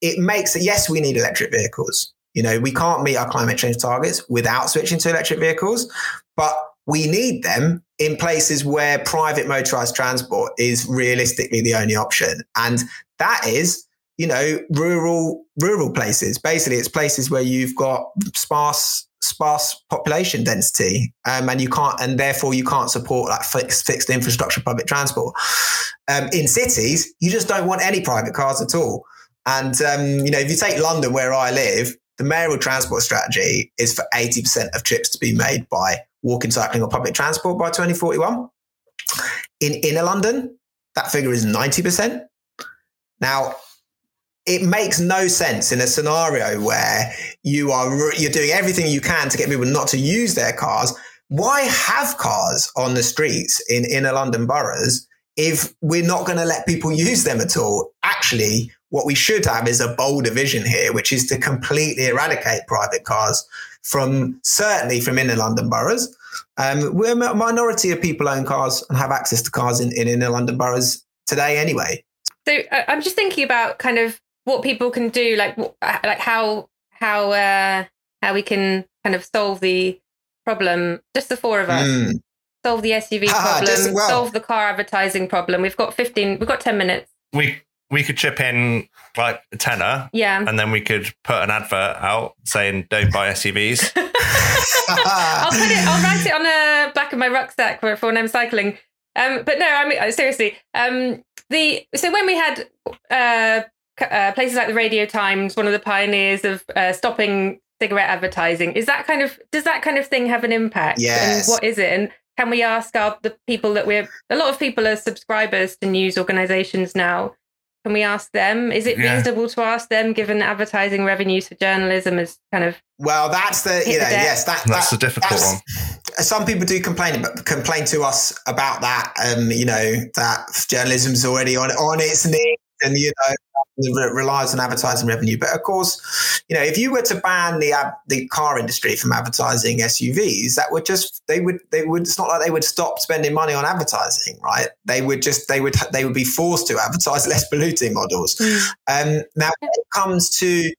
[SPEAKER 4] it makes it yes we need electric vehicles you know we can't meet our climate change targets without switching to electric vehicles but we need them in places where private motorized transport is realistically the only option. And that is, you know, rural rural places. Basically, it's places where you've got sparse sparse population density, um, and you can't, and therefore you can't support like fixed fixed infrastructure public transport. Um, in cities, you just don't want any private cars at all. And um, you know, if you take London, where I live, the mayoral transport strategy is for eighty percent of trips to be made by walking, cycling, or public transport by 2041. In inner London, that figure is 90%. Now, it makes no sense in a scenario where you are you're doing everything you can to get people not to use their cars. Why have cars on the streets in inner London boroughs if we're not going to let people use them at all? Actually, what we should have is a bolder vision here, which is to completely eradicate private cars from certainly from inner London boroughs. Um, we're a minority of people own cars and have access to cars in, in inner London boroughs today anyway.
[SPEAKER 2] So uh, I'm just thinking about kind of what people can do, like uh, like how how uh, how we can kind of solve the problem. Just the four of us. Mm. Solve the SUV ah, problem, well. solve the car advertising problem. We've got 15, we've got 10 minutes.
[SPEAKER 3] We we could chip in like a tenner.
[SPEAKER 2] Yeah.
[SPEAKER 3] And then we could put an advert out saying don't buy SUVs.
[SPEAKER 2] I'll put it, I'll write it on the back of my rucksack for, for when I'm cycling. Um, but no, I mean, uh, seriously, um, the, so when we had, uh, uh, places like the Radio Times, one of the pioneers of uh, stopping cigarette advertising, is that kind of, does that kind of thing have an impact?
[SPEAKER 4] Yes.
[SPEAKER 2] And what is it? And can we ask our, the people that we're, a lot of people are subscribers to news organizations now can we ask them? Is it yeah. reasonable to ask them, given advertising revenues for journalism is kind of
[SPEAKER 4] well? That's the you know the yes that,
[SPEAKER 3] that's the difficult that's, one.
[SPEAKER 4] Some people do complain, but complain to us about that. Um, you know that journalism's already on on its knees, and you know relies on advertising revenue. But of course, you know, if you were to ban the the car industry from advertising SUVs, that would just they would they would. It's not like they would stop spending money on advertising, right? They would just they would they would be forced to advertise less polluting models. Mm. Um, now, when it comes to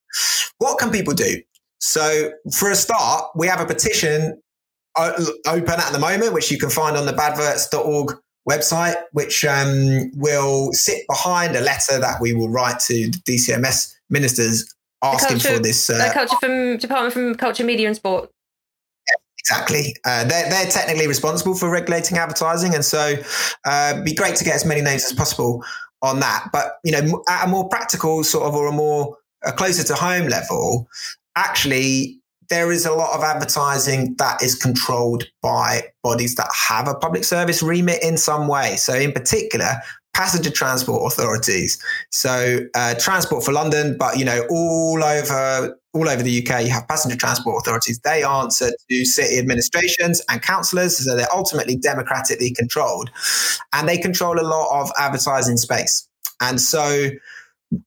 [SPEAKER 4] what can people do? So, for a start, we have a petition uh, open at the moment, which you can find on the badverts.org website, which um, will sit behind a letter that we will write to the DCMS ministers asking culture, for this.
[SPEAKER 2] Uh, culture from Department from Culture, Media and Sport.
[SPEAKER 4] Exactly. Uh, they're, they're technically responsible for regulating advertising. And so uh, it'd be great to get as many names as possible on that. But, you know, at a more practical sort of or a more a closer to home level, actually there is a lot of advertising that is controlled by bodies that have a public service remit in some way. So, in particular, passenger transport authorities. So, uh, Transport for London, but you know, all over all over the UK, you have passenger transport authorities. They answer to city administrations and councillors, so they're ultimately democratically controlled, and they control a lot of advertising space. And so,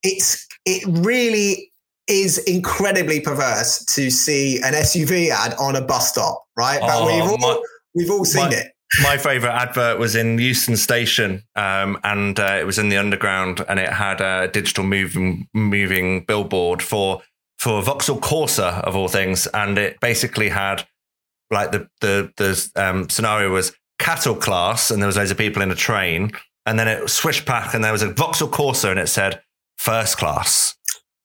[SPEAKER 4] it's it really is incredibly perverse to see an SUV ad on a bus stop, right? But oh, we've all my, we've all seen
[SPEAKER 3] my,
[SPEAKER 4] it.
[SPEAKER 3] My favorite advert was in Euston Station, um, and uh, it was in the underground, and it had a digital moving moving billboard for for Vauxhall Corsa of all things, and it basically had like the the the um, scenario was cattle class, and there was loads of people in a train, and then it switched back, and there was a Vauxhall Corsa, and it said first class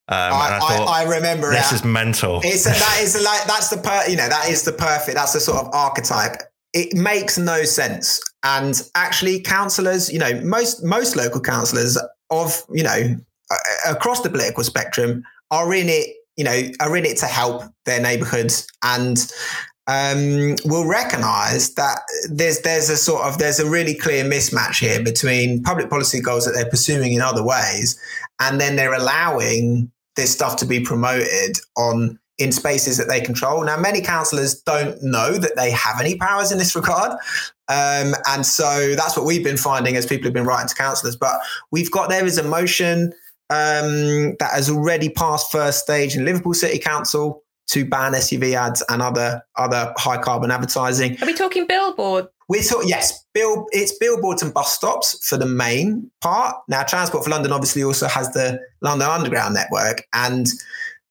[SPEAKER 4] um, I, I, thought, I, remember
[SPEAKER 3] this is mental.
[SPEAKER 4] It's a, that is like that's the per, you know that is the perfect that's the sort of archetype. It makes no sense, and actually, councillors, you know, most most local councillors of you know across the political spectrum are in it, you know, are in it to help their neighbourhoods and um, will recognise that there's there's a sort of there's a really clear mismatch here between public policy goals that they're pursuing in other ways, and then they're allowing this stuff to be promoted on in spaces that they control. Now, many councillors don't know that they have any powers in this regard. Um, and so that's what we've been finding as people have been writing to councillors. But we've got there is a motion um, that has already passed first stage in Liverpool City Council to ban SUV ads and other other high carbon advertising.
[SPEAKER 2] Are we talking billboard?
[SPEAKER 4] We talk yes, bill it's billboards and bus stops for the main part. Now, Transport for London obviously also has the London Underground network, and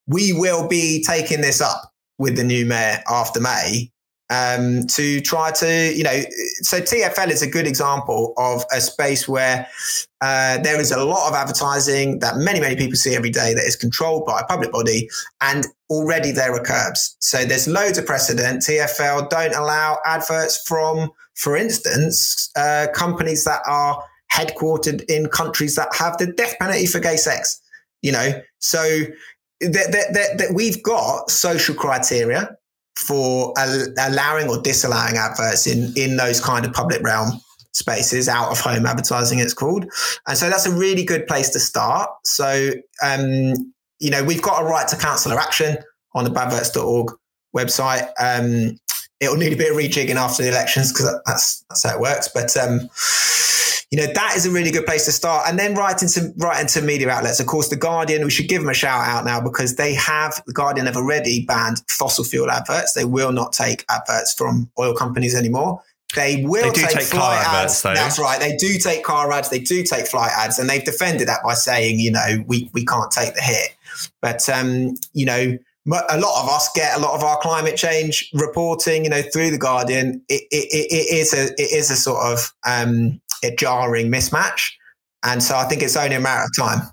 [SPEAKER 4] we will be taking this up with the new mayor after May um, to try to, you know, so TFL is a good example of a space where uh, there is a lot of advertising that many, many people see every day that is controlled by a public body, and already there are curbs. So there's loads of precedent. TFL don't allow adverts from, for instance, uh, companies that are headquartered in countries that have the death penalty for gay sex. You know, so that, that, that, that we've got social criteria for allowing or disallowing adverts in in those kind of public realm spaces out of home advertising it's called. And so that's a really good place to start. So um, you know we've got a right to councillor action on the badverts.org website. Um, it'll need a bit of rejigging after the elections because that's that's how it works but um, you know that is a really good place to start and then right into right into media outlets of course the guardian we should give them a shout out now because they have the guardian have already banned fossil fuel adverts they will not take adverts from oil companies anymore they will
[SPEAKER 3] they
[SPEAKER 4] take,
[SPEAKER 3] take
[SPEAKER 4] flight
[SPEAKER 3] ads.
[SPEAKER 4] Though. That's right. They do take car ads. They do take flight ads, and they've defended that by saying, you know, we we can't take the hit. But um, you know, a lot of us get a lot of our climate change reporting, you know, through the Guardian. It, it, it is a it is a sort of um, a jarring mismatch, and so I think it's only a matter of time.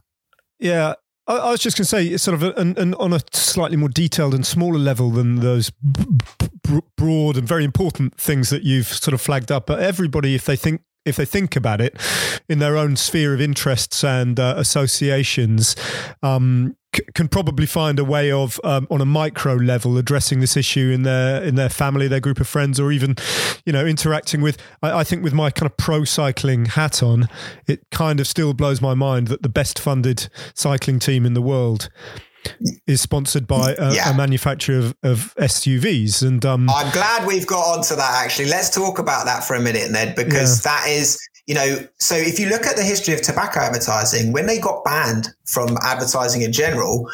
[SPEAKER 1] Yeah, I, I was just going to say, sort of, an, an, on a slightly more detailed and smaller level than those b- b- broad and very important things that you've sort of flagged up. But everybody, if they think if they think about it in their own sphere of interests and uh, associations, um, can probably find a way of, um, on a micro level, addressing this issue in their in their family, their group of friends, or even, you know, interacting with. I, I think with my kind of pro cycling hat on, it kind of still blows my mind that the best funded cycling team in the world is sponsored by a, yeah. a manufacturer of, of, SUVs. And um,
[SPEAKER 4] I'm glad we've got onto that. Actually, let's talk about that for a minute, Ned, because yeah. that is you know, so if you look at the history of tobacco advertising, when they got banned from advertising in general,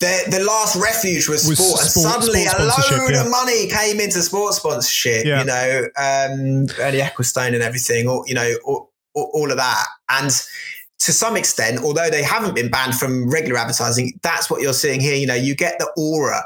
[SPEAKER 4] the, the last refuge was, was sport, sport, and suddenly sport a load yeah. of money came into sports sponsorship. You know, um, Eddie Ecclestone and everything, or you know, all, all of that, and to some extent, although they haven't been banned from regular advertising, that's what you're seeing here. You know, you get the aura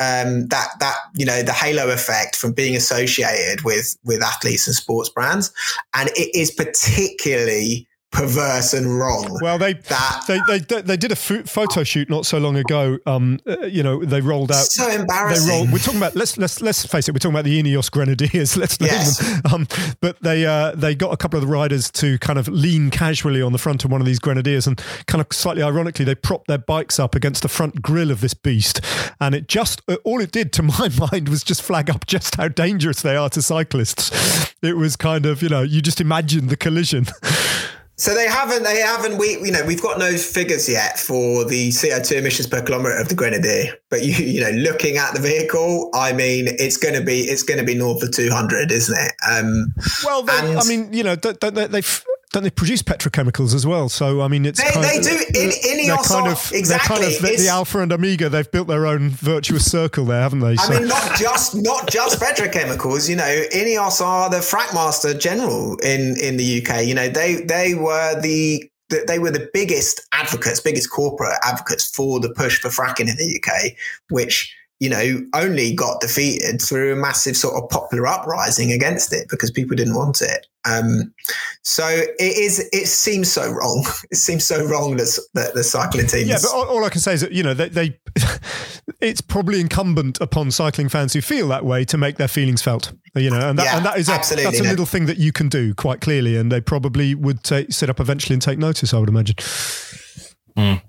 [SPEAKER 4] um, that that you know the halo effect from being associated with with athletes and sports brands, and it is particularly perverse and wrong.
[SPEAKER 1] Well, they
[SPEAKER 4] that,
[SPEAKER 1] they, they they did a photo shoot not so long ago. Um, uh, you know, they rolled out.
[SPEAKER 4] So embarrassing.
[SPEAKER 1] They rolled, we're talking about let's let's let's face it. We're talking about the Ineos Grenadiers. Let's name yes. them. Um, but they uh, they got a couple of the riders to kind of lean casually on the front of one of these Grenadiers, and kind of slightly ironically, they propped their bikes up against the front grill of this beast, and it just uh, all it did to my mind was just flag up just how dangerous they are to cyclists. It was kind of you know you just imagine the collision.
[SPEAKER 4] So they haven't, they haven't, we, you know, we've got no figures yet for the CO2 emissions per kilometre of the Grenadier. But you, you know, looking at the vehicle, I mean, it's going to be, it's going to be north of 200, isn't it? Um,
[SPEAKER 1] well, they, and, I mean, you know, they, they, they've, don't they produce petrochemicals as well? So I mean, it's
[SPEAKER 4] they, they
[SPEAKER 1] of,
[SPEAKER 4] do in, in
[SPEAKER 1] they're kind of
[SPEAKER 4] exactly.
[SPEAKER 1] Kind of the, the, Alpha and Omega. They've built their own virtuous circle there, haven't they?
[SPEAKER 4] So. I mean, not just not just petrochemicals. You know, Ineos are the frackmaster general in in the UK. You know, they they were the they were the biggest advocates, biggest corporate advocates for the push for fracking in the UK, which you know, only got defeated through a massive sort of popular uprising against it because people didn't want it. Um, so it is. It seems so wrong. It seems so wrong that, that the cycling team.
[SPEAKER 1] Yeah, but all, all, I can say is that you know they, they it's probably incumbent upon cycling fans who feel that way to make their feelings felt. You know, and that,
[SPEAKER 4] yeah,
[SPEAKER 1] and that is a, that's a little thing that you can do quite clearly, and they probably would take, sit up eventually and take notice. I would imagine.
[SPEAKER 3] Mm.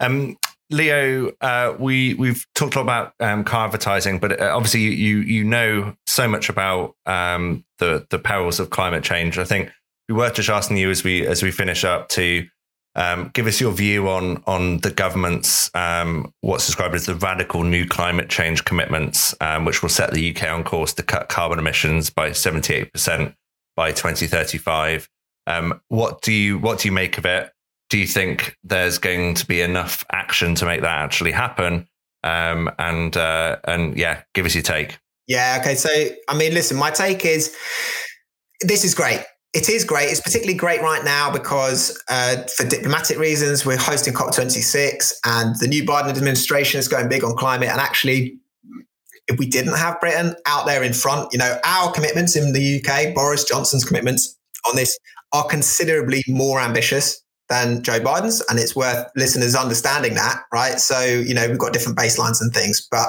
[SPEAKER 3] Um, Leo, uh, we we've talked a lot about um, car advertising, but uh, obviously you you know so much about um, the the perils of climate change. I think we were just asking you as we as we finish up to um, give us your view on on the government's um, what's described as the radical new climate change commitments, um, which will set the UK on course to cut carbon emissions by seventy eight percent by twenty thirty five. Um, what do you what do you make of it? Do you think there's going to be enough action to make that actually happen? Um, and uh, and yeah, give us your take.
[SPEAKER 4] Yeah. Okay. So I mean, listen, my take is this is great. It is great. It's particularly great right now because, uh, for diplomatic reasons, we're hosting COP26 and the new Biden administration is going big on climate. And actually, if we didn't have Britain out there in front. You know, our commitments in the UK, Boris Johnson's commitments on this are considerably more ambitious than Joe Biden's. And it's worth listeners understanding that, right? So, you know, we've got different baselines and things, but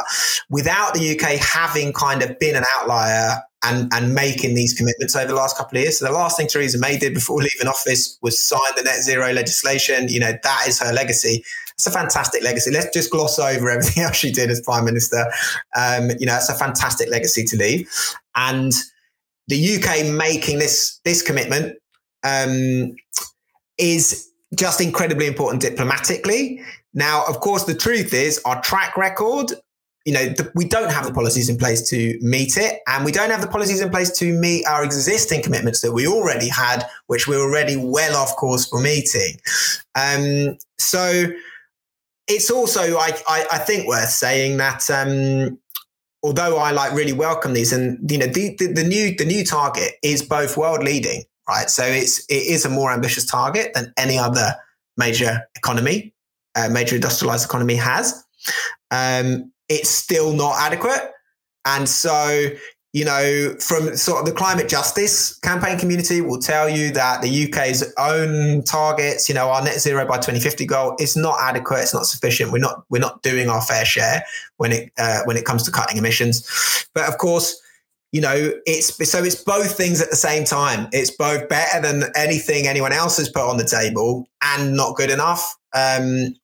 [SPEAKER 4] without the UK having kind of been an outlier and, and making these commitments over the last couple of years. So the last thing Theresa May did before leaving office was sign the net zero legislation. You know, that is her legacy. It's a fantastic legacy. Let's just gloss over everything else she did as prime minister. Um, you know, it's a fantastic legacy to leave. And the UK making this this commitment um, is just incredibly important diplomatically. Now, of course, the truth is our track record. You know, the, we don't have the policies in place to meet it, and we don't have the policies in place to meet our existing commitments that we already had, which we're already well off course for meeting. Um, so, it's also, I, I, I, think, worth saying that um, although I like really welcome these, and you know, the, the, the new the new target is both world leading right? So it's it is a more ambitious target than any other major economy, uh, major industrialized economy has. Um, it's still not adequate, and so you know, from sort of the climate justice campaign community will tell you that the UK's own targets, you know, our net zero by 2050 goal is not adequate. It's not sufficient. We're not we're not doing our fair share when it uh, when it comes to cutting emissions. But of course, you know, it's so it's both things at the same time. It's both better than anything anyone else has put on the table and not good enough. Um,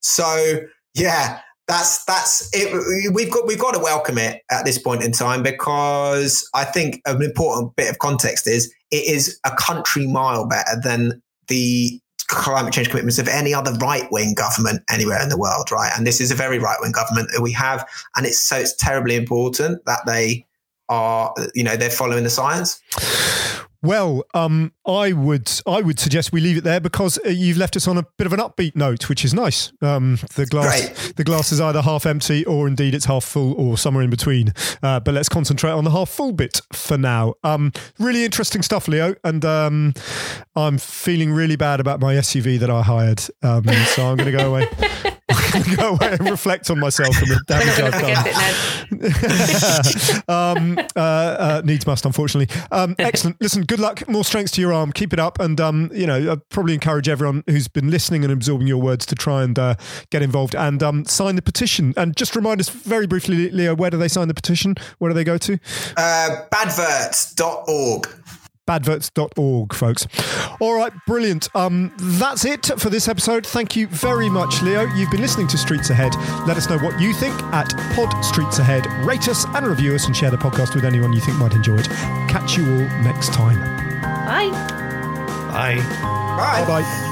[SPEAKER 4] so yeah, that's that's it. We've got we've got to welcome it at this point in time because I think an important bit of context is it is a country mile better than the climate change commitments of any other right wing government anywhere in the world, right? And this is a very right wing government that we have, and it's so it's terribly important that they are you know they're following the science
[SPEAKER 1] well, um, I would I would suggest we leave it there because uh, you've left us on a bit of an upbeat note, which is nice. Um, the glass Great. the glass is either half empty or indeed it's half full or somewhere in between. Uh, but let's concentrate on the half full bit for now. Um, really interesting stuff, Leo, and um, I'm feeling really bad about my SUV that I hired. Um, so I'm going to go away. go away and reflect on myself and the damage I've done. um, uh, uh, needs must, unfortunately. Um, excellent. Listen, good luck. More strength to your arm. Keep it up. And, um, you know, I probably encourage everyone who's been listening and absorbing your words to try and uh, get involved and um, sign the petition. And just remind us very briefly, Leo, where do they sign the petition? Where do they go to?
[SPEAKER 4] Uh, badverts.org
[SPEAKER 1] badverts.org, folks. All right, brilliant. Um, that's it for this episode. Thank you very much, Leo. You've been listening to Streets Ahead. Let us know what you think at Pod Streets Ahead. Rate us and review us and share the podcast with anyone you think might enjoy it. Catch you all next time.
[SPEAKER 2] Bye.
[SPEAKER 3] Bye.
[SPEAKER 4] Bye.
[SPEAKER 1] Bye.